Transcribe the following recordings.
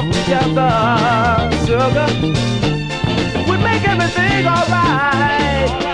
yourself together, sugar, we make everything alright.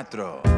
Cuatro.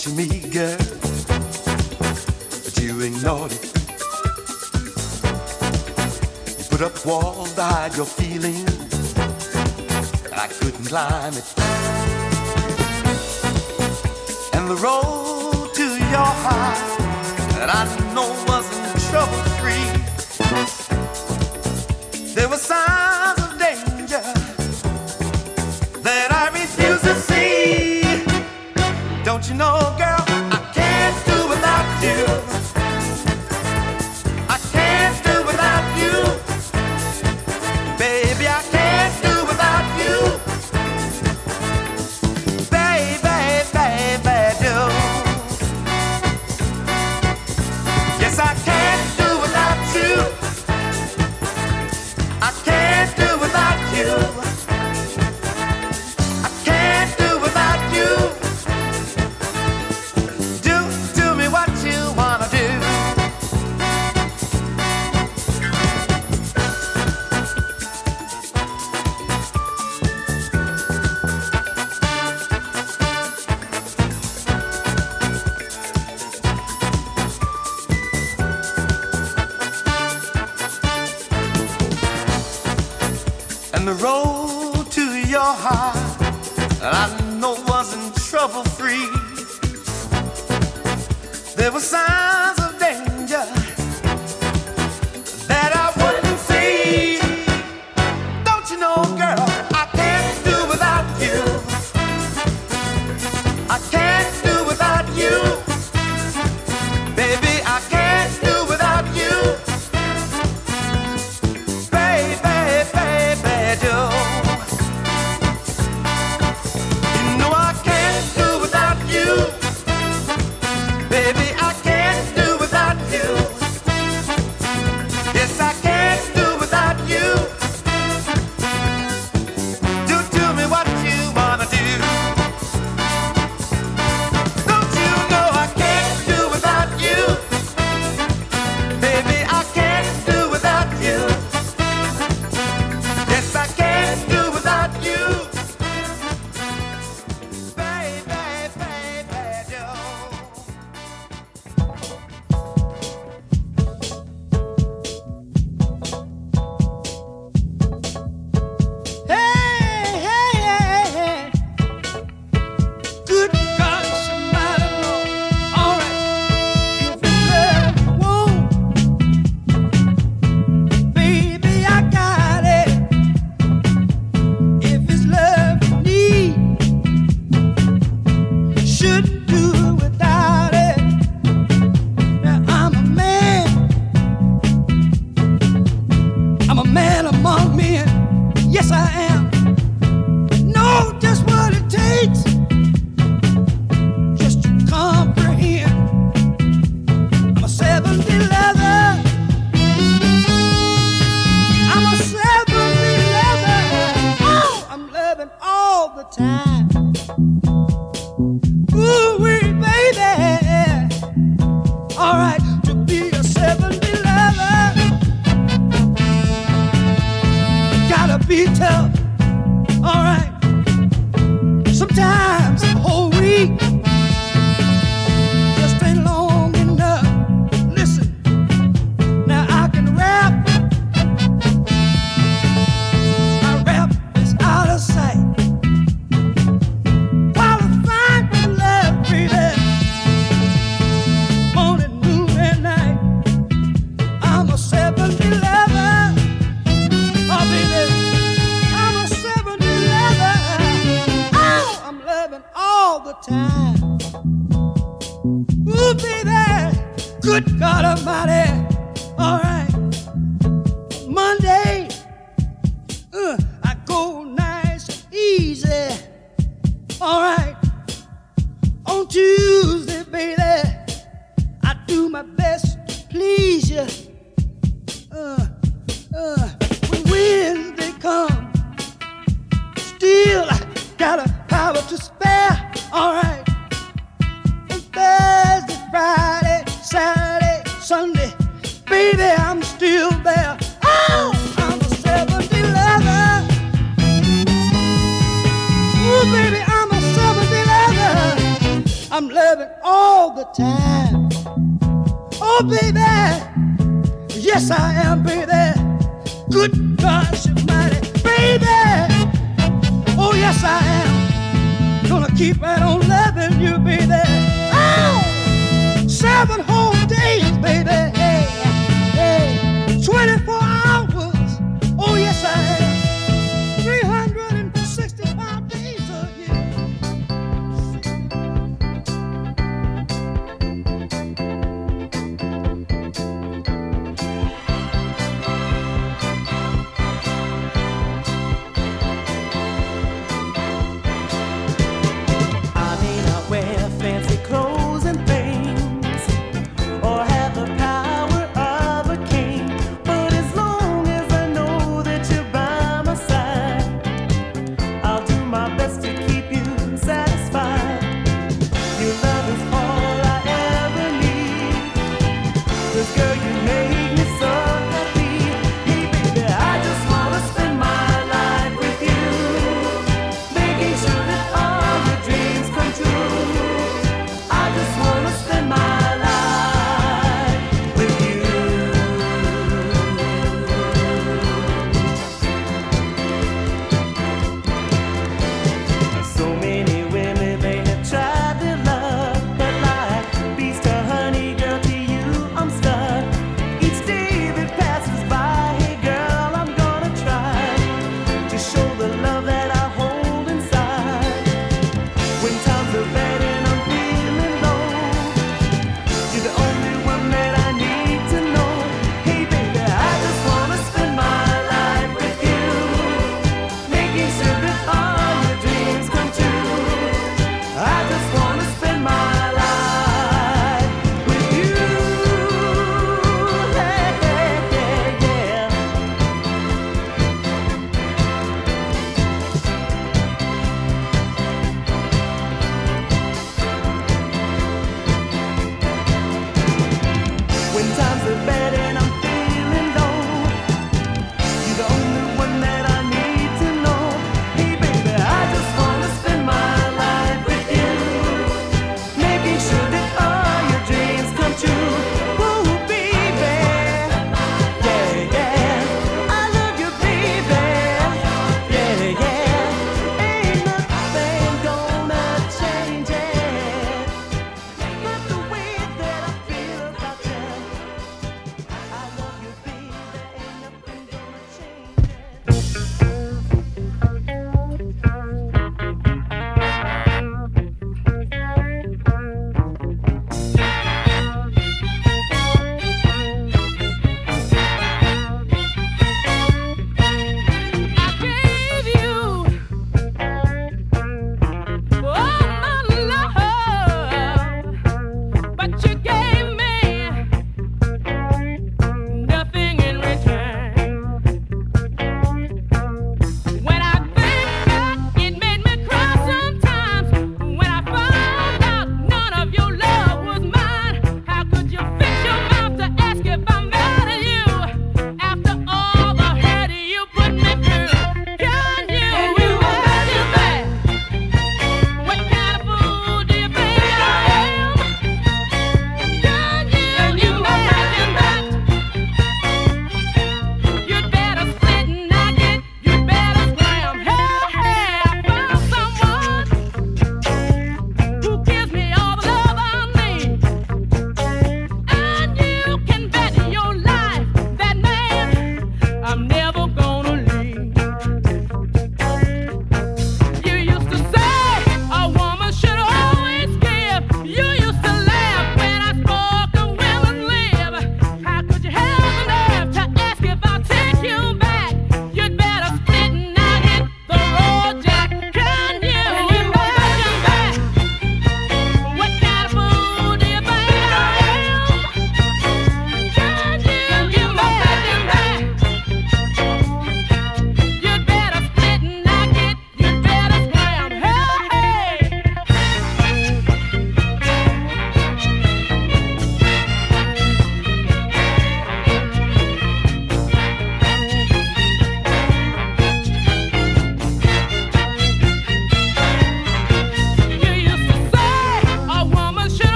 catching me, girl. But you ignored it. You put up walls to hide your feelings. I couldn't climb it. And the road to your heart that I know wasn't trouble free. good.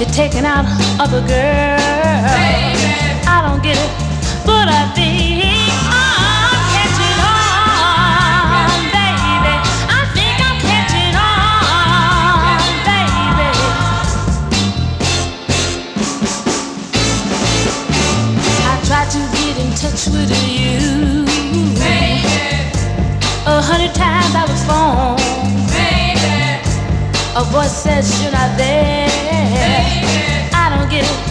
You're taking out other girls. baby. I don't get it, but I think I'm catching on, baby. I think I'm catching on, baby. I to get in touch with you. Voice says, should I there? I don't get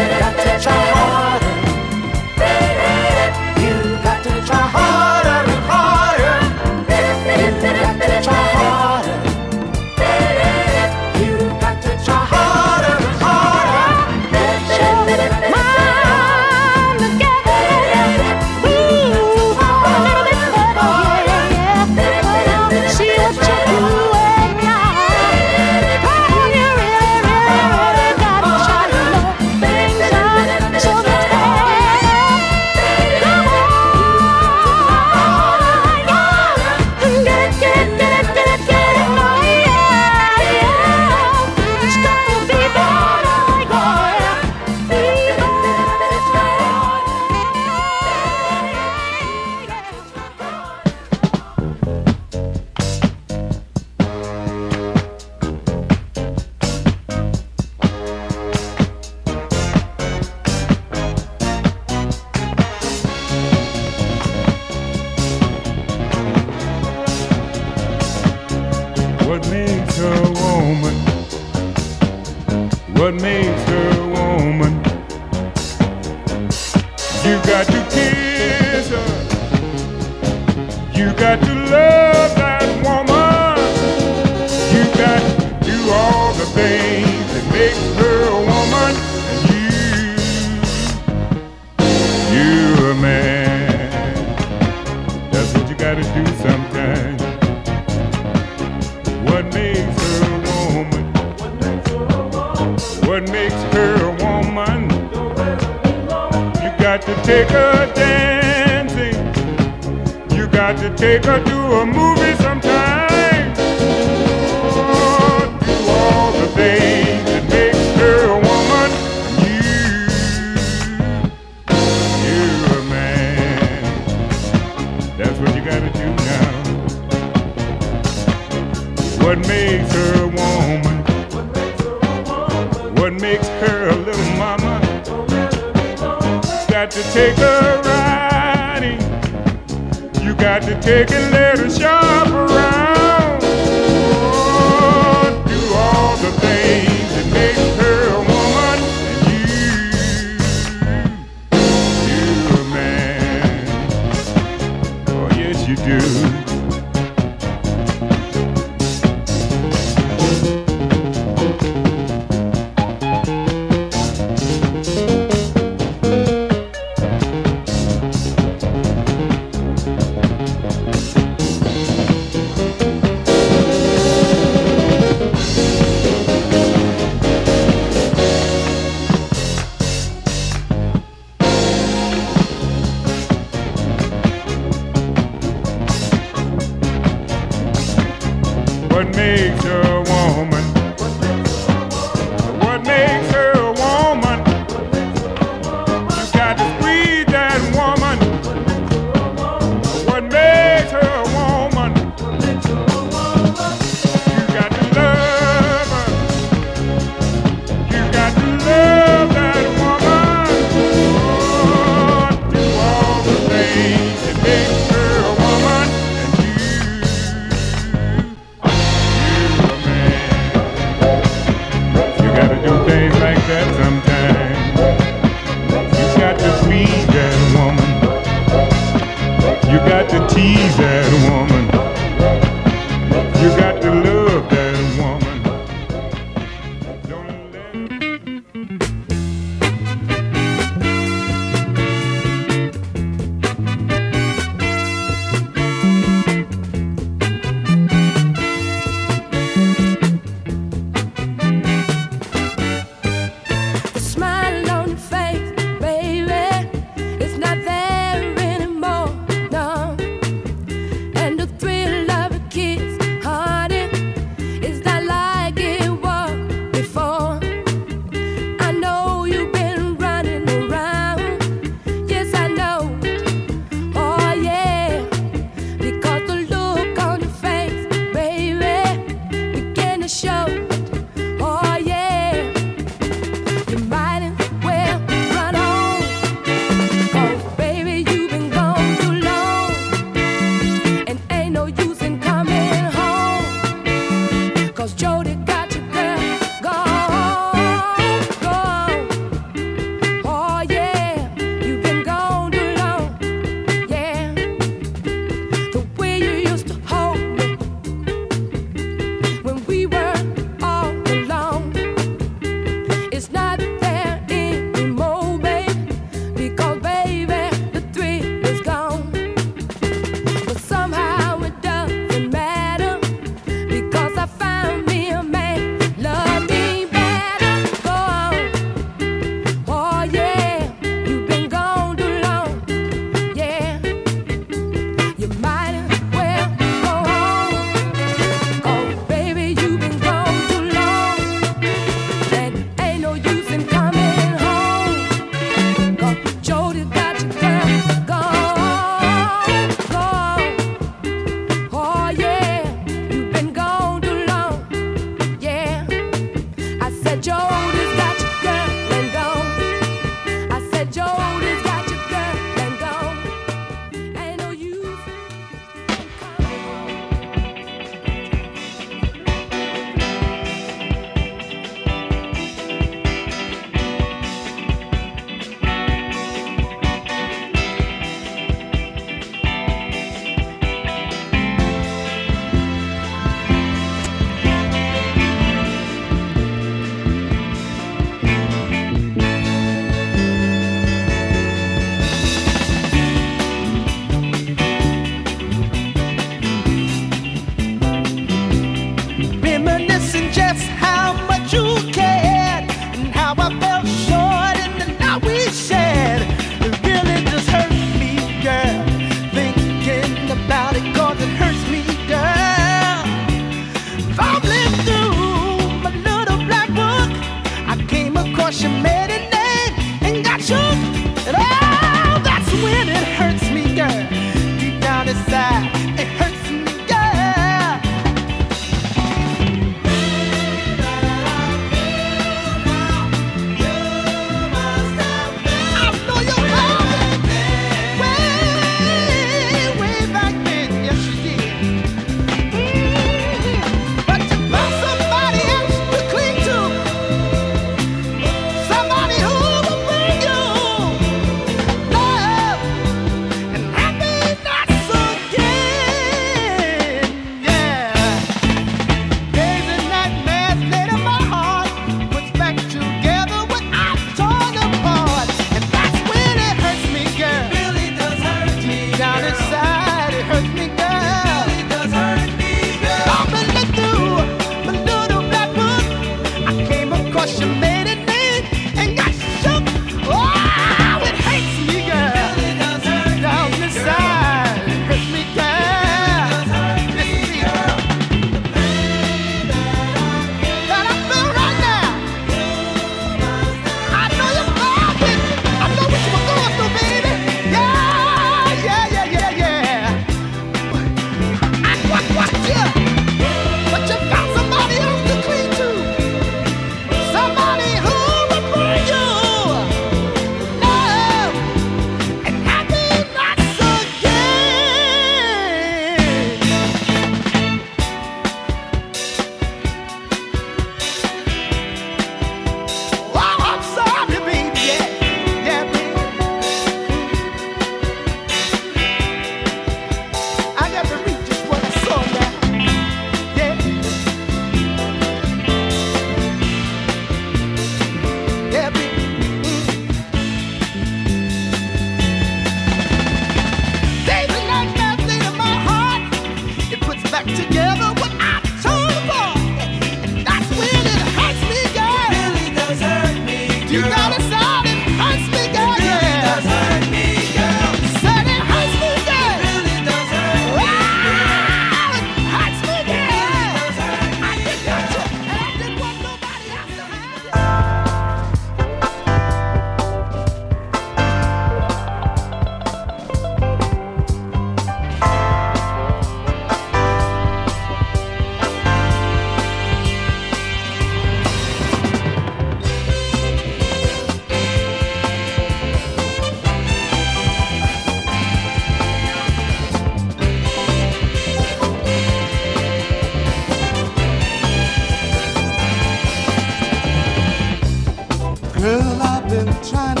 trying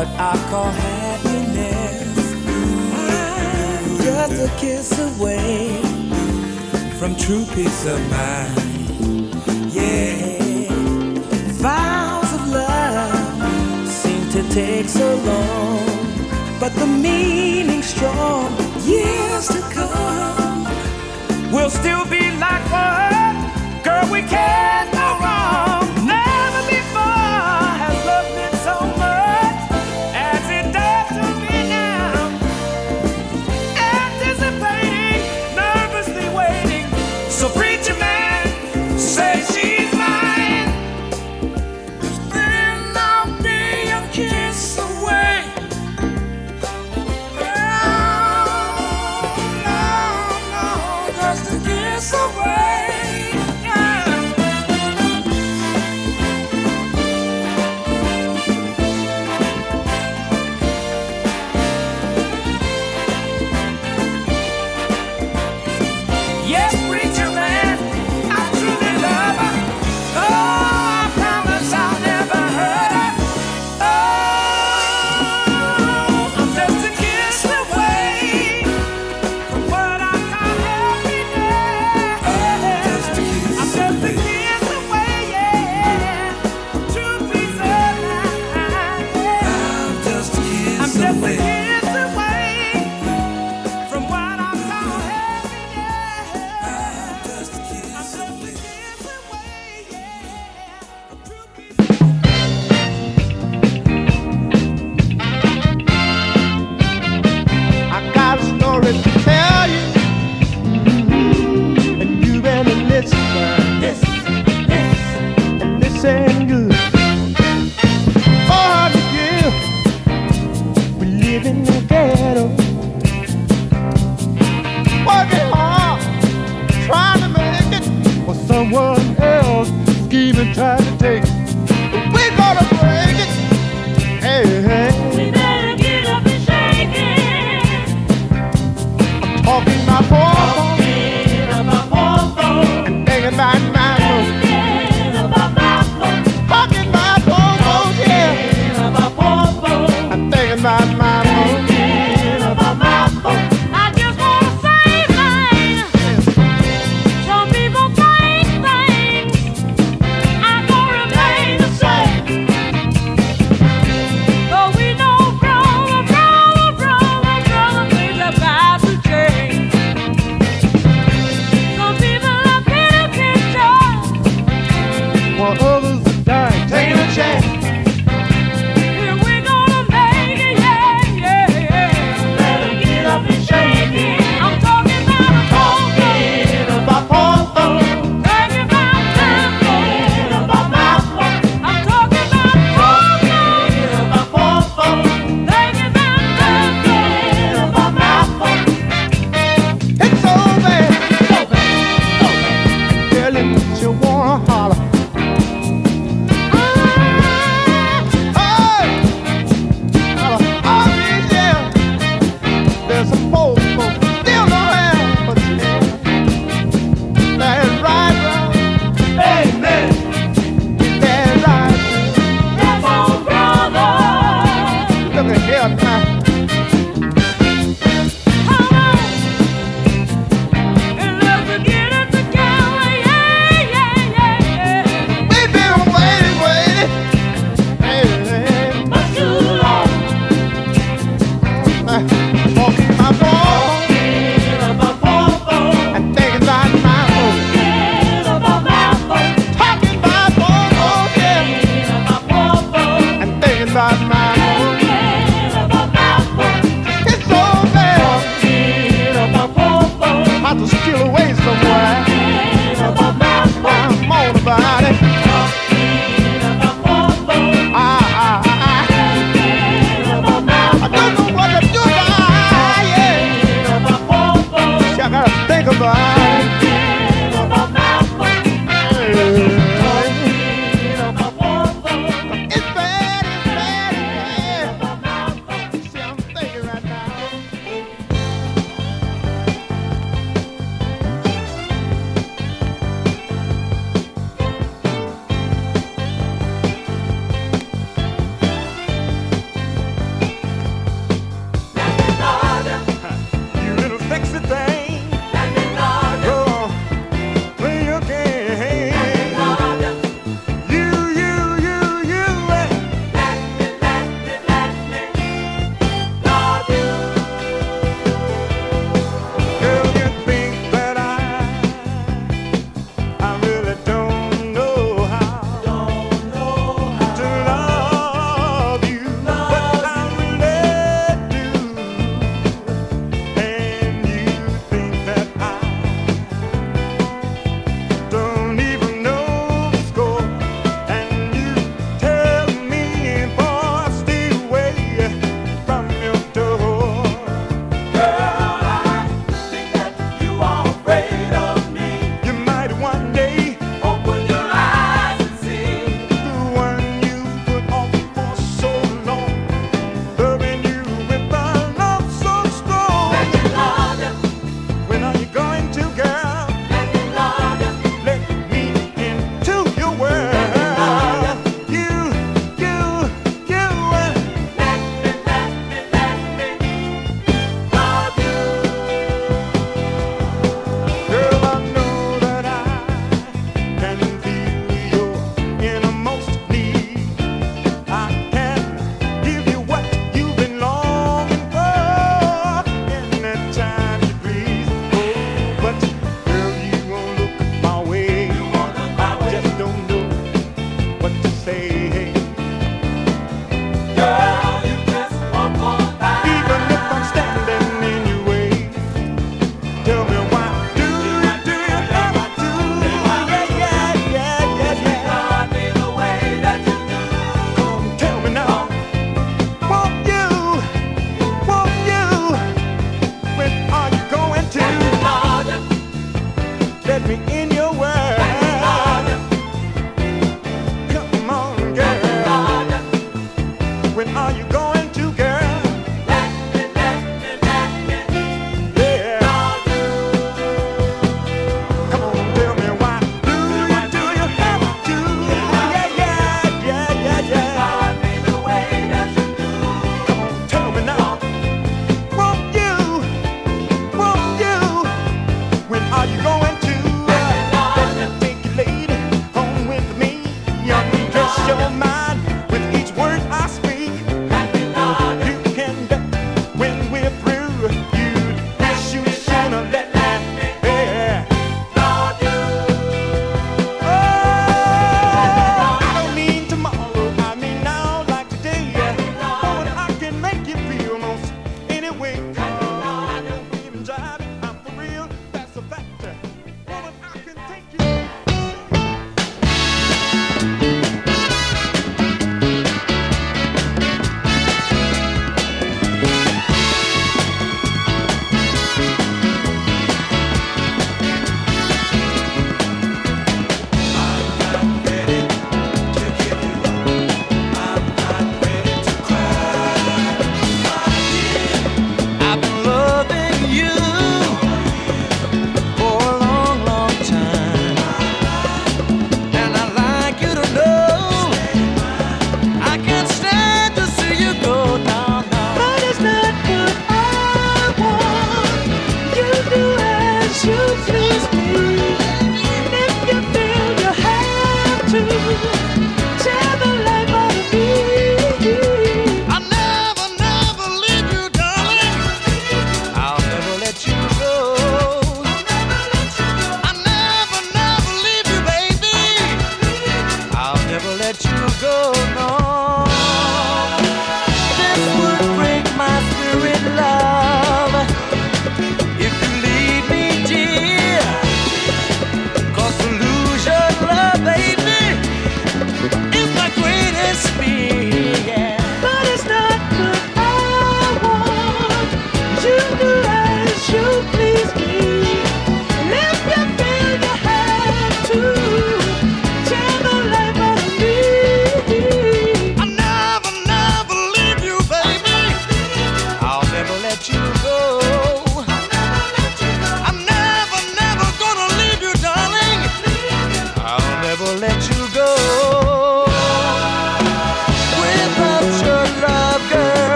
what I call happiness. I'm just a kiss away from true peace of mind. Yeah, vows of love seem to take so long, but the meaning strong. Years to come, we'll still be like one. Girl, we can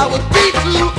I would be too